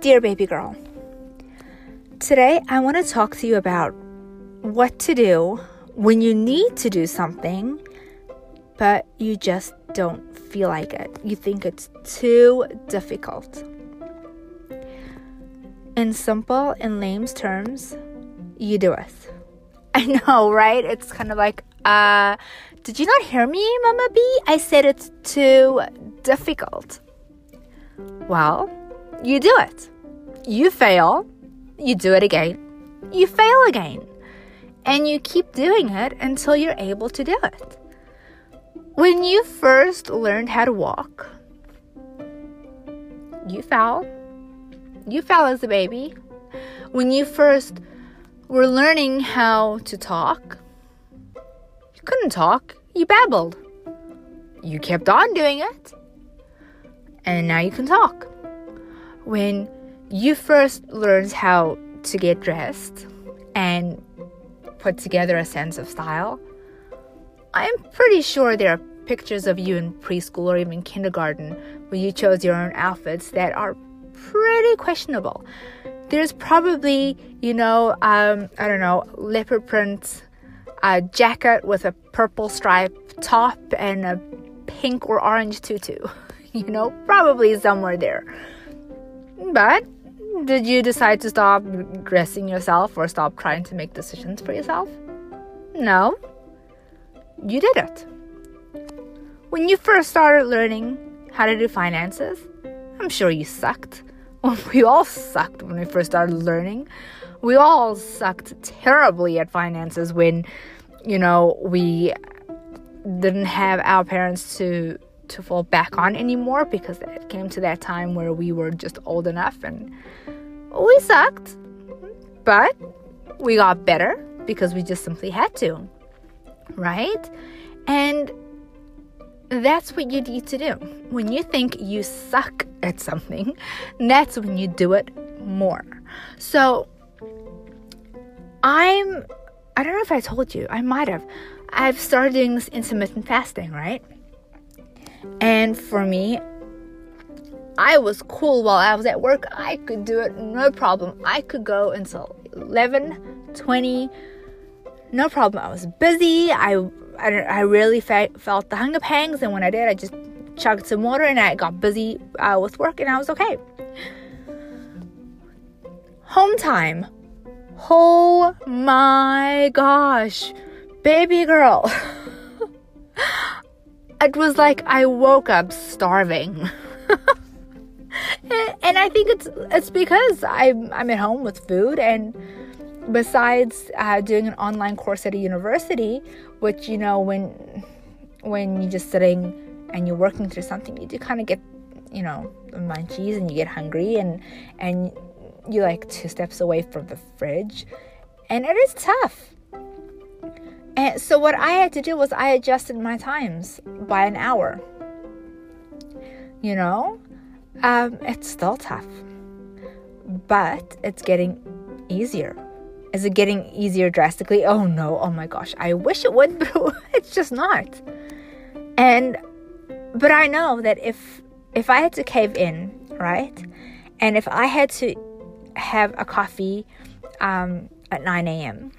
Dear baby girl, today I want to talk to you about what to do when you need to do something, but you just don't feel like it. You think it's too difficult. In simple and lame terms, you do it. I know, right? It's kind of like, uh, did you not hear me, Mama B? I said it's too difficult. Well, you do it. You fail, you do it again, you fail again, and you keep doing it until you're able to do it. When you first learned how to walk, you fell. You fell as a baby. When you first were learning how to talk, couldn't talk, you babbled. You kept on doing it, and now you can talk. When you first learned how to get dressed and put together a sense of style, I'm pretty sure there are pictures of you in preschool or even kindergarten where you chose your own outfits that are pretty questionable. There's probably, you know, um, I don't know, leopard print a jacket with a purple stripe top and a pink or orange tutu. You know, probably somewhere there. But did you decide to stop dressing yourself or stop trying to make decisions for yourself? No. You did it. When you first started learning how to do finances, I'm sure you sucked. We all sucked when we first started learning. We all sucked terribly at finances when, you know, we didn't have our parents to to fall back on anymore because it came to that time where we were just old enough and we sucked. But we got better because we just simply had to. Right? And that's what you need to do. When you think you suck at something, that's when you do it more. So, I'm, I don't know if I told you, I might have. I've started doing this intermittent fasting, right? And for me, I was cool while I was at work. I could do it no problem. I could go until 11, 20, no problem. I was busy. I I, I really fe- felt the hunger pangs, and when I did, I just chugged some water and I got busy uh, with work, and I was okay. Home time. Oh my gosh, baby girl. it was like I woke up starving. and I think it's it's because I'm I'm at home with food and besides uh, doing an online course at a university, which you know when when you're just sitting and you're working through something, you do kind of get you know munchies and you get hungry and and you like two steps away from the fridge, and it is tough. And so what I had to do was I adjusted my times by an hour. You know, um, it's still tough, but it's getting easier is it getting easier drastically? Oh no, oh my gosh, I wish it would, but it's just not. And but I know that if if I had to cave in, right? And if I had to have a coffee um, at 9 a.m.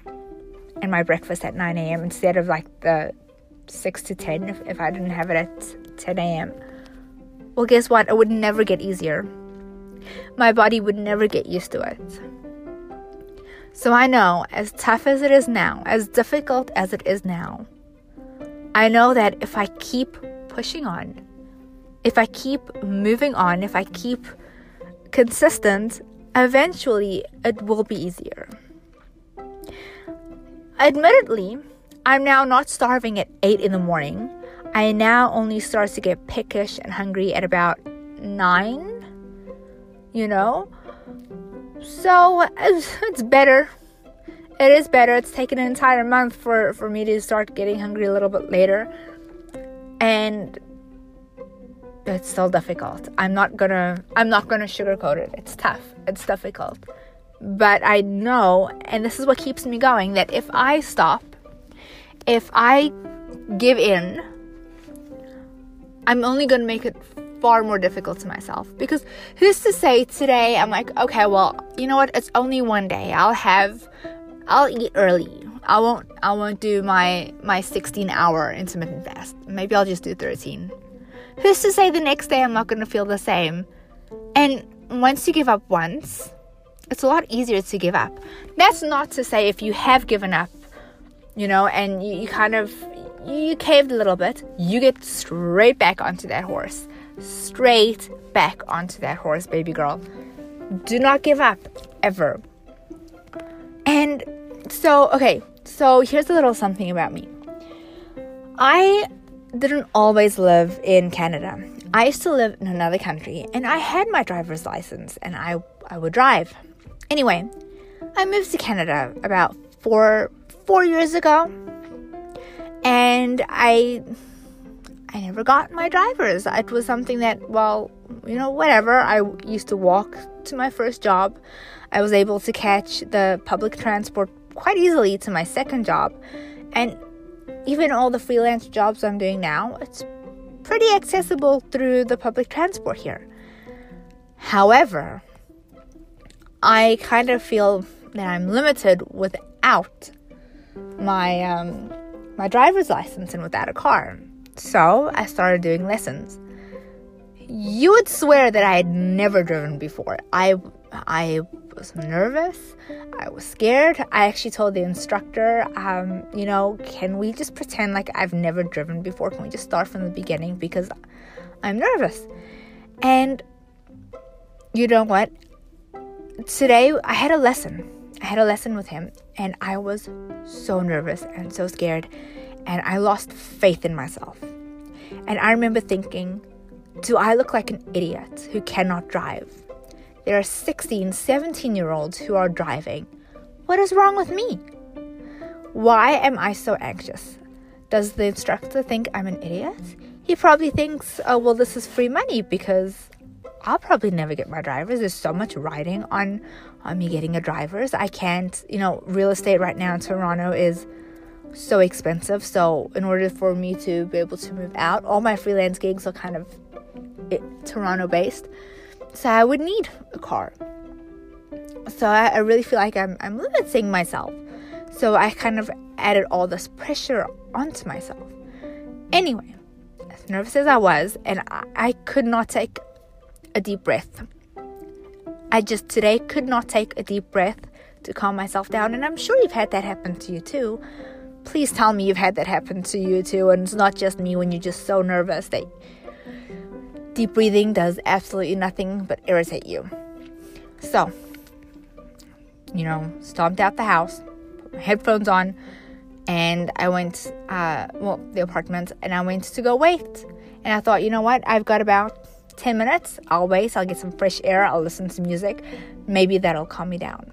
and my breakfast at 9 a.m. instead of like the 6 to 10 if, if I didn't have it at 10 a.m. Well, guess what? It would never get easier. My body would never get used to it. So I know, as tough as it is now, as difficult as it is now, I know that if I keep pushing on, if I keep moving on, if I keep consistent, eventually it will be easier. Admittedly, I'm now not starving at 8 in the morning. I now only start to get pickish and hungry at about 9, you know? So it's better. It is better. It's taken an entire month for, for me to start getting hungry a little bit later. And it's still difficult. I'm not gonna I'm not gonna sugarcoat it. It's tough. It's difficult. But I know, and this is what keeps me going, that if I stop, if I give in, I'm only to make it far more difficult to myself because who's to say today I'm like, okay, well, you know what? It's only one day. I'll have I'll eat early. I won't I won't do my my 16 hour intermittent fast. Maybe I'll just do 13. Who's to say the next day I'm not going to feel the same? And once you give up once, it's a lot easier to give up. That's not to say if you have given up, you know, and you, you kind of you caved a little bit, you get straight back onto that horse. Straight back onto that horse, baby girl. Do not give up ever. And so, okay, so here's a little something about me. I didn't always live in Canada. I used to live in another country and I had my driver's license and I, I would drive. Anyway, I moved to Canada about four four years ago and I I never got my driver's. It was something that, well, you know, whatever. I used to walk to my first job. I was able to catch the public transport quite easily to my second job. And even all the freelance jobs I'm doing now, it's pretty accessible through the public transport here. However, I kind of feel that I'm limited without my um, my driver's license and without a car. So I started doing lessons. You would swear that I had never driven before. I I was nervous. I was scared. I actually told the instructor, um, you know, can we just pretend like I've never driven before? Can we just start from the beginning because I'm nervous? And you know what? Today I had a lesson. I had a lesson with him and I was so nervous and so scared and I lost faith in myself. And I remember thinking, do I look like an idiot who cannot drive? There are 16, 17 year olds who are driving. What is wrong with me? Why am I so anxious? Does the instructor think I'm an idiot? He probably thinks, oh, well, this is free money because I'll probably never get my driver's. There's so much riding on, on me getting a driver's. I can't, you know, real estate right now in Toronto is so expensive. So, in order for me to be able to move out, all my freelance gigs are kind of Toronto based. So I would need a car. So I, I really feel like I'm, I'm limiting myself. So I kind of added all this pressure onto myself. Anyway, as nervous as I was, and I, I could not take a deep breath. I just today could not take a deep breath to calm myself down, and I'm sure you've had that happen to you too. Please tell me you've had that happen to you too, and it's not just me when you're just so nervous that Deep breathing does absolutely nothing but irritate you. So, you know, stomped out the house, put my headphones on, and I went, uh, well, the apartment, and I went to go wait. And I thought, you know what? I've got about 10 minutes. I'll wait. I'll get some fresh air. I'll listen to some music. Maybe that'll calm me down.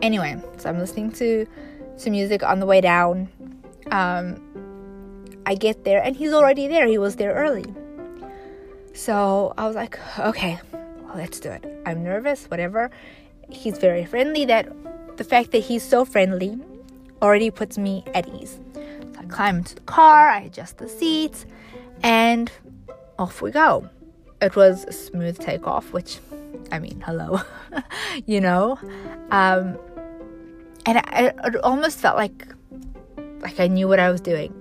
Anyway, so I'm listening to, to music on the way down. Um, I get there, and he's already there. He was there early. So I was like, okay, let's do it. I'm nervous, whatever. He's very friendly. That the fact that he's so friendly already puts me at ease. So I climb into the car, I adjust the seats, and off we go. It was a smooth takeoff, which, I mean, hello, you know. Um, and I, it almost felt like like I knew what I was doing.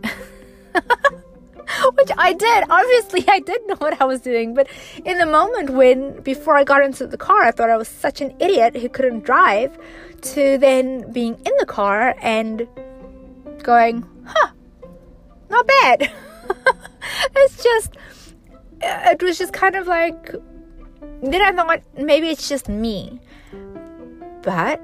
Which I did. Obviously, I did know what I was doing, but in the moment when, before I got into the car, I thought I was such an idiot who couldn't drive, to then being in the car and going, huh, not bad. it's just, it was just kind of like, then I thought maybe it's just me. But,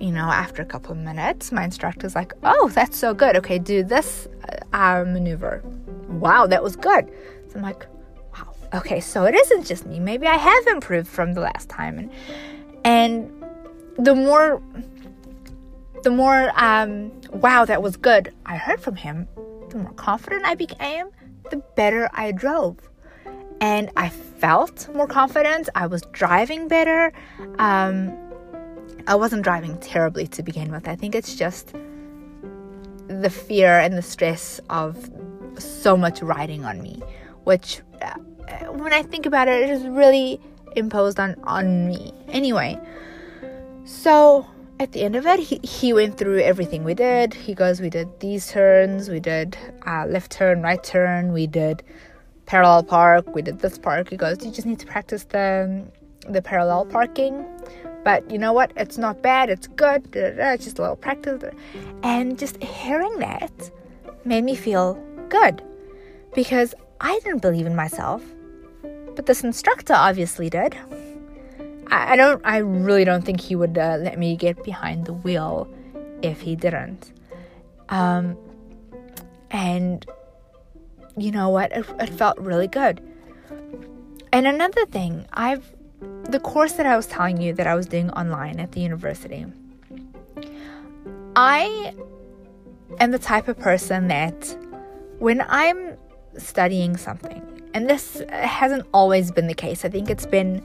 you know, after a couple of minutes, my instructor's like, oh, that's so good. Okay, do this uh, maneuver wow, that was good. So I'm like, wow, okay, so it isn't just me. Maybe I have improved from the last time. And and the more the more um wow, that was good I heard from him, the more confident I became, the better I drove. And I felt more confident. I was driving better. Um, I wasn't driving terribly to begin with. I think it's just the fear and the stress of so much riding on me which uh, when I think about it, it is really imposed on on me. Anyway, so at the end of it, he, he went through everything we did. He goes, we did these turns, we did uh, left turn, right turn, we did parallel park, we did this park. He goes, you just need to practice the the parallel parking. But you know what? It's not bad. It's good. It's just a little practice. And just hearing that made me feel good because I didn't believe in myself, but this instructor obviously did. I, I don't. I really don't think he would uh, let me get behind the wheel if he didn't. Um, and you know what? It, it felt really good. And another thing, I've the course that I was telling you that I was doing online at the university. I am the type of person that when I'm studying something, and this hasn't always been the case, I think it's been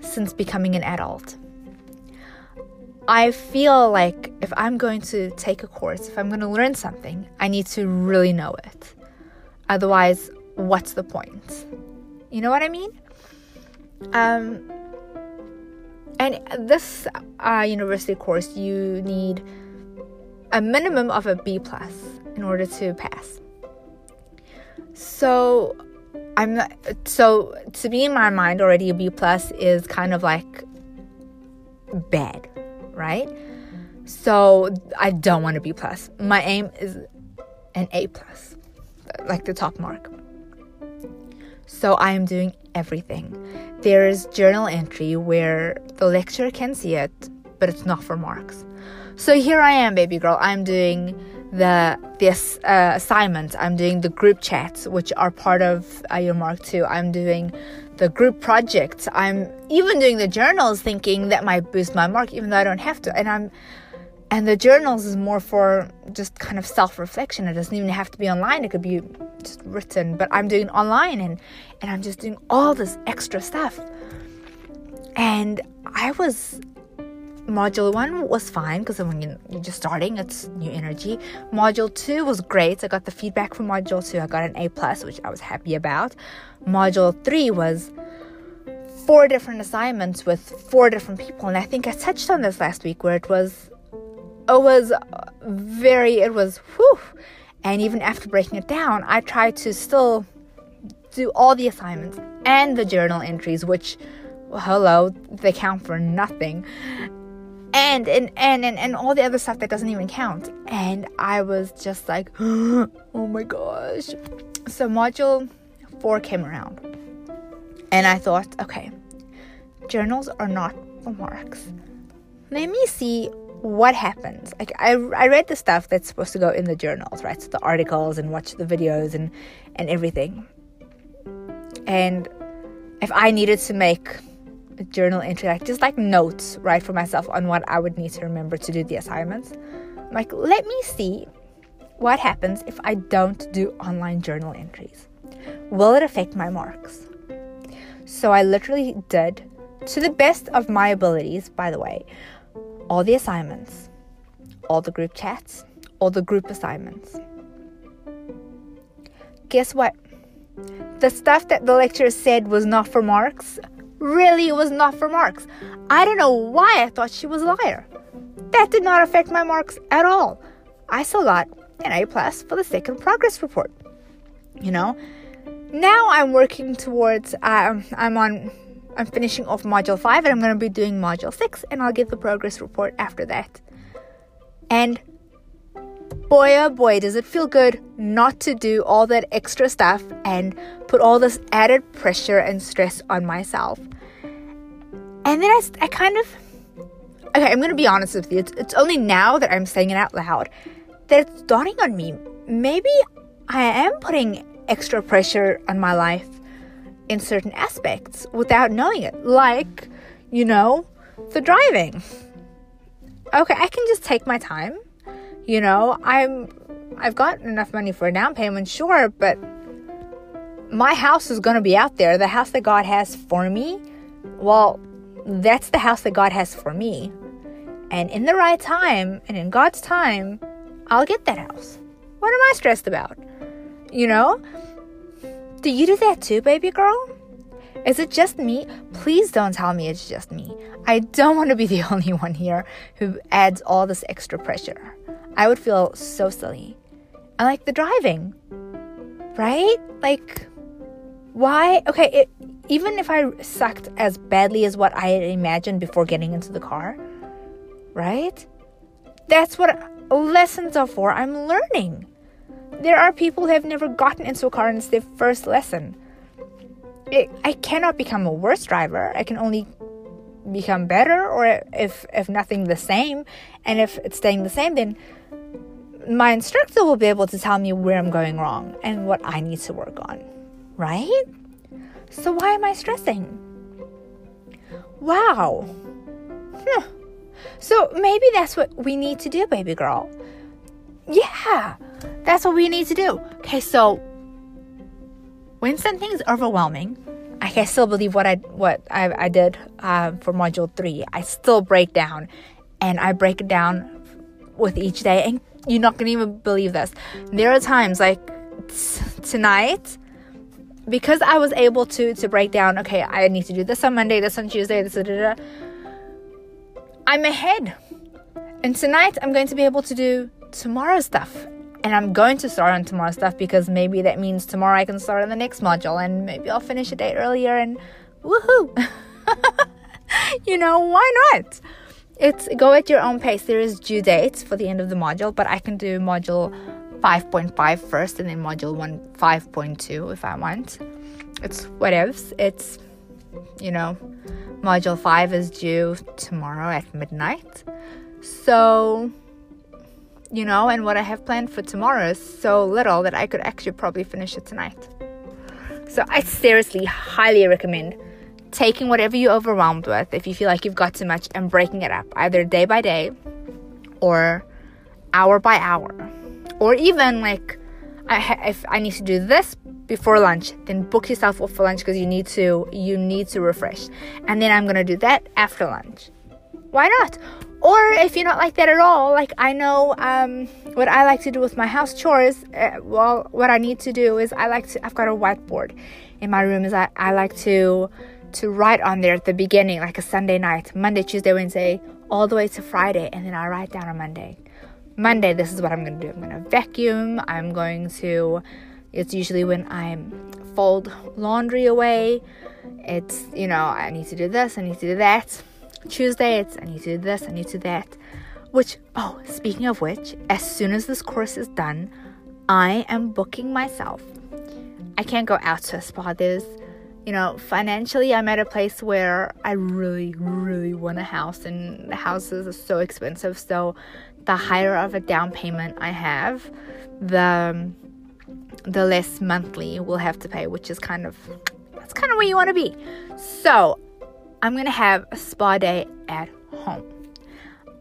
since becoming an adult. I feel like if I'm going to take a course, if I'm going to learn something, I need to really know it. Otherwise, what's the point? You know what I mean? Um, and this uh, university course, you need a minimum of a B plus in order to pass. So I'm so to me in my mind already a B plus is kind of like bad, right? So I don't want a B plus. My aim is an A plus, like the top mark. So I am doing everything. There's journal entry where the lecturer can see it, but it's not for marks. So here I am, baby girl. I'm doing the this uh, assignment. I'm doing the group chats, which are part of uh, your mark two. I'm doing the group projects. I'm even doing the journals, thinking that might boost my mark, even though I don't have to. And I'm and the journals is more for just kind of self-reflection it doesn't even have to be online it could be just written but i'm doing online and and i'm just doing all this extra stuff and i was module one was fine because when you're just starting it's new energy module two was great i got the feedback from module two i got an a plus which i was happy about module three was four different assignments with four different people and i think i touched on this last week where it was it was very, it was whew. And even after breaking it down, I tried to still do all the assignments and the journal entries, which, hello, they count for nothing. And, and and and and all the other stuff that doesn't even count. And I was just like, oh my gosh. So module four came around. And I thought, okay, journals are not for marks. Let me see what happens like I, I read the stuff that's supposed to go in the journals right so the articles and watch the videos and and everything and if i needed to make journal entry like just like notes right for myself on what i would need to remember to do the assignments I'm like let me see what happens if i don't do online journal entries will it affect my marks so i literally did to the best of my abilities by the way all the assignments, all the group chats, all the group assignments. Guess what? The stuff that the lecturer said was not for marks really it was not for marks. I don't know why I thought she was a liar. That did not affect my marks at all. I still got an A plus for the second progress report. You know, now I'm working towards. Um, I'm on I'm finishing off module 5 and I'm going to be doing module 6 and I'll give the progress report after that. And boy oh boy does it feel good not to do all that extra stuff and put all this added pressure and stress on myself. And then I, I kind of okay, I'm to be honest with you. It's, it's only now that I'm saying it out loud that it's dawning on me. Maybe I am putting extra pressure on my life in certain aspects without knowing it, like, you know, the driving. Okay, I can just take my time. You know, I'm I've got enough money for a down payment, sure, but my house is going to be out there. The house that God has for me, well, that's the house that God has for me. And in the right time and in God's time, I'll get that house. What am I stressed about? You know? Do you do that too, baby girl? Is it just me? Please don't tell me it's just me. I don't want to be the only one here who adds all this extra pressure. I would feel so silly. And like the driving, right? Like, why? Okay, it, even if I sucked as badly as what I had imagined before getting into the car, right? That's what lessons are for. I'm learning. There are people who have never gotten into a car and it's their first lesson. It, I cannot become a worse driver. I can only become better, or if if nothing, the same. And if it's staying the same, then my instructor will be able to tell me where I'm going wrong and what I need to work on, right? So why am I stressing? Wow. Huh. So maybe that's what we need to do, baby girl. Yeah, that's what we need to do. Okay, so when something's overwhelming, I can still believe what I what I, I did uh, for module three. I still break down, and I break it down with each day. And you're not gonna even believe this. There are times like t- tonight, because I was able to to break down. Okay, I need to do this on Monday, this on Tuesday, this. Da, da, da, I'm ahead, and tonight I'm going to be able to do tomorrow's stuff. And I'm going to start on tomorrow's stuff because maybe that means tomorrow I can start on the next module and maybe I'll finish a day earlier and woohoo! you know, why not? It's go at your own pace. There is due dates for the end of the module, but I can do module 5.5 first and then module 1 5.2 if I want. It's whatevs. It's, you know, module 5 is due tomorrow at midnight. So, you know, and what I have planned for tomorrow is so little that I could actually probably finish it tonight. So, I seriously highly recommend taking whatever you're overwhelmed with, if you feel like you've got too much, and breaking it up either day by day or hour by hour. Or even like, I if I need to do this before lunch, then book yourself off for lunch because you need to you need to refresh. And then I'm gonna do that after lunch. Why not? Or if you're not like that at all, like I know um, what I like to do with my house chores. Uh, well, what I need to do is I like to. I've got a whiteboard in my room. Is I, I like to to write on there at the beginning, like a Sunday night, Monday, Tuesday, Wednesday, all the way to Friday, and then I write down on Monday. Monday, this is what I'm gonna do. I'm gonna vacuum. I'm going to. It's usually when I fold laundry away. It's you know I need to do this. I need to do that. Tuesday, it's I need to do this. I need to do that. Which oh, speaking of which, as soon as this course is done, I am booking myself. I can't go out to a spa. There's you know, financially, I'm at a place where I really, really want a house, and the houses are so expensive. So, the higher of a down payment I have, the the less monthly we'll have to pay, which is kind of that's kind of where you want to be. So, I'm gonna have a spa day at home.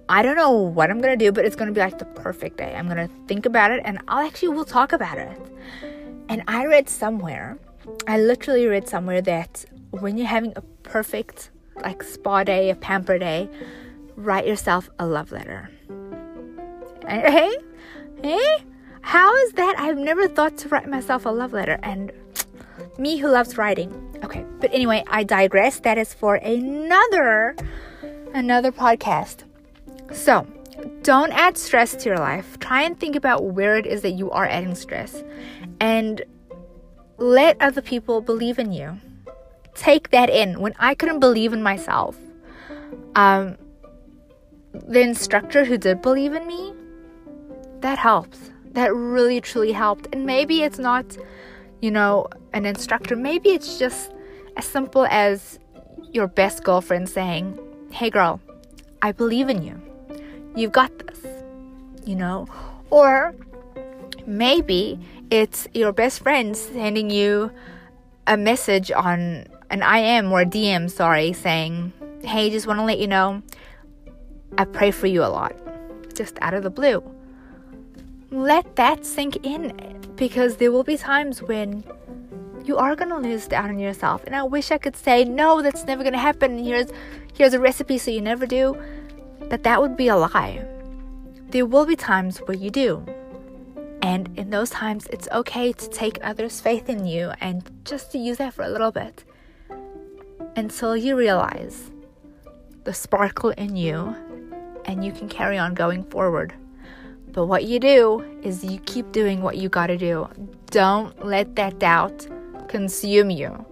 I don't know what I'm gonna do, but it's gonna be like the perfect day. I'm gonna think about it, and I'll actually we'll talk about it. And I read somewhere I literally read somewhere that when you're having a perfect like spa day, a pamper day, write yourself a love letter. Hey, hey, how is that? I've never thought to write myself a love letter, and me who loves writing. Okay, but anyway, I digress. That is for another another podcast. So, don't add stress to your life. Try and think about where it is that you are adding stress, and let other people believe in you. Take that in. When I couldn't believe in myself, um, the instructor who did believe in me, that helps. That really truly helped. And maybe it's not, you know, an instructor. Maybe it's just as simple as your best girlfriend saying, Hey girl, I believe in you. You've got this, you know? Or maybe it's your best friend sending you a message on an IM or a DM, sorry, saying, Hey, just want to let you know I pray for you a lot, just out of the blue. Let that sink in because there will be times when you are gonna lose doubt on yourself. And I wish I could say, no, that's never gonna happen. Here's here's a recipe so you never do. But that would be a lie. There will be times where you do. And in those times, it's okay to take others' faith in you and just to use that for a little bit until you realize the sparkle in you and you can carry on going forward. But what you do is you keep doing what you gotta do. Don't let that doubt consume you.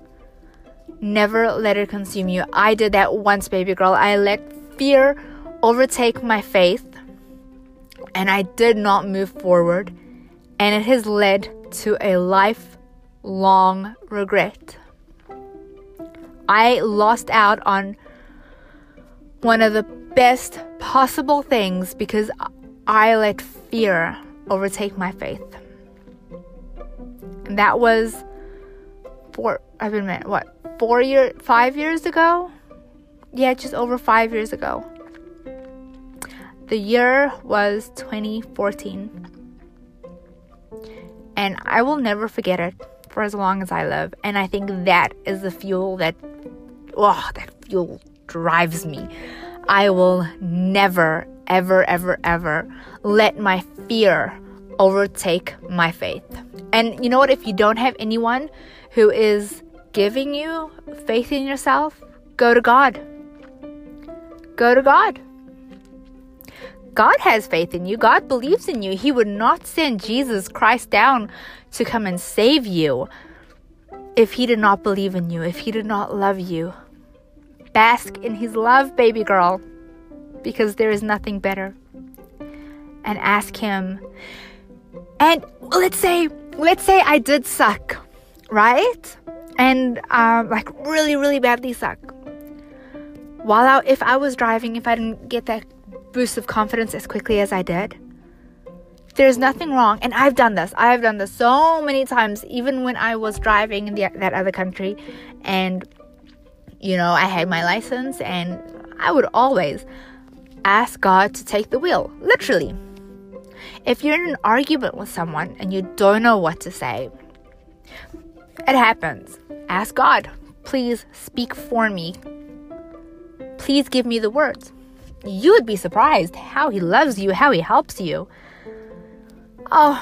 Never let it consume you. I did that once, baby girl. I let fear overtake my faith and I did not move forward, and it has led to a lifelong regret. I lost out on one of the best possible things because I let fear overtake my faith. And that was four, I've been, what, four years, five years ago? Yeah, just over five years ago. The year was 2014. And I will never forget it for as long as I live. And I think that is the fuel that, oh, that fuel drives me. I will never, ever, ever, ever let my fear overtake my faith. And you know what? If you don't have anyone who is giving you faith in yourself, go to God. Go to God. God has faith in you. God believes in you. He would not send Jesus Christ down to come and save you if He did not believe in you, if He did not love you. Bask in His love, baby girl, because there is nothing better. And ask Him. And let's say, let's say I did suck, right? And um, like really, really badly suck. While I, if I was driving, if I didn't get that boost of confidence as quickly as I did, there's nothing wrong. And I've done this. I've done this so many times, even when I was driving in the, that other country, and you know, I had my license, and I would always ask God to take the wheel, literally. If you're in an argument with someone and you don't know what to say, it happens. Ask God, please speak for me. Please give me the words. You would be surprised how He loves you, how He helps you. Oh,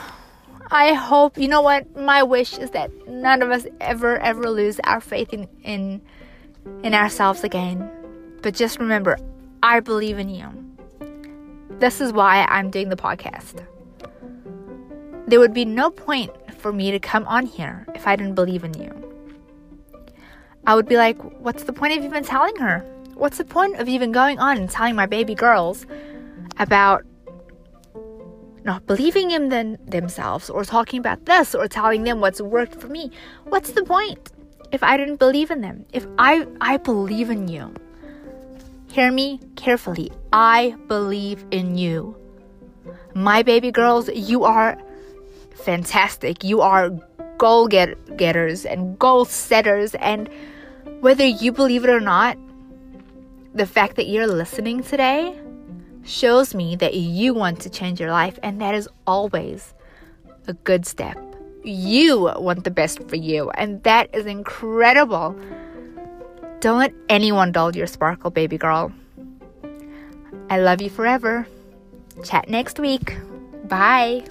I hope, you know what? My wish is that none of us ever, ever lose our faith in, in, in ourselves again. But just remember, I believe in you. This is why I'm doing the podcast. There would be no point for me to come on here if I didn't believe in you. I would be like, what's the point of even telling her? What's the point of even going on and telling my baby girls about not believing in them themselves or talking about this or telling them what's worked for me? What's the point if I didn't believe in them? If I I believe in you. Hear me carefully. I believe in you. My baby girls, you are fantastic. You are goal get- getters and goal setters. And whether you believe it or not, the fact that you're listening today shows me that you want to change your life. And that is always a good step. You want the best for you. And that is incredible. Don't let anyone dull your sparkle, baby girl. I love you forever. Chat next week. Bye.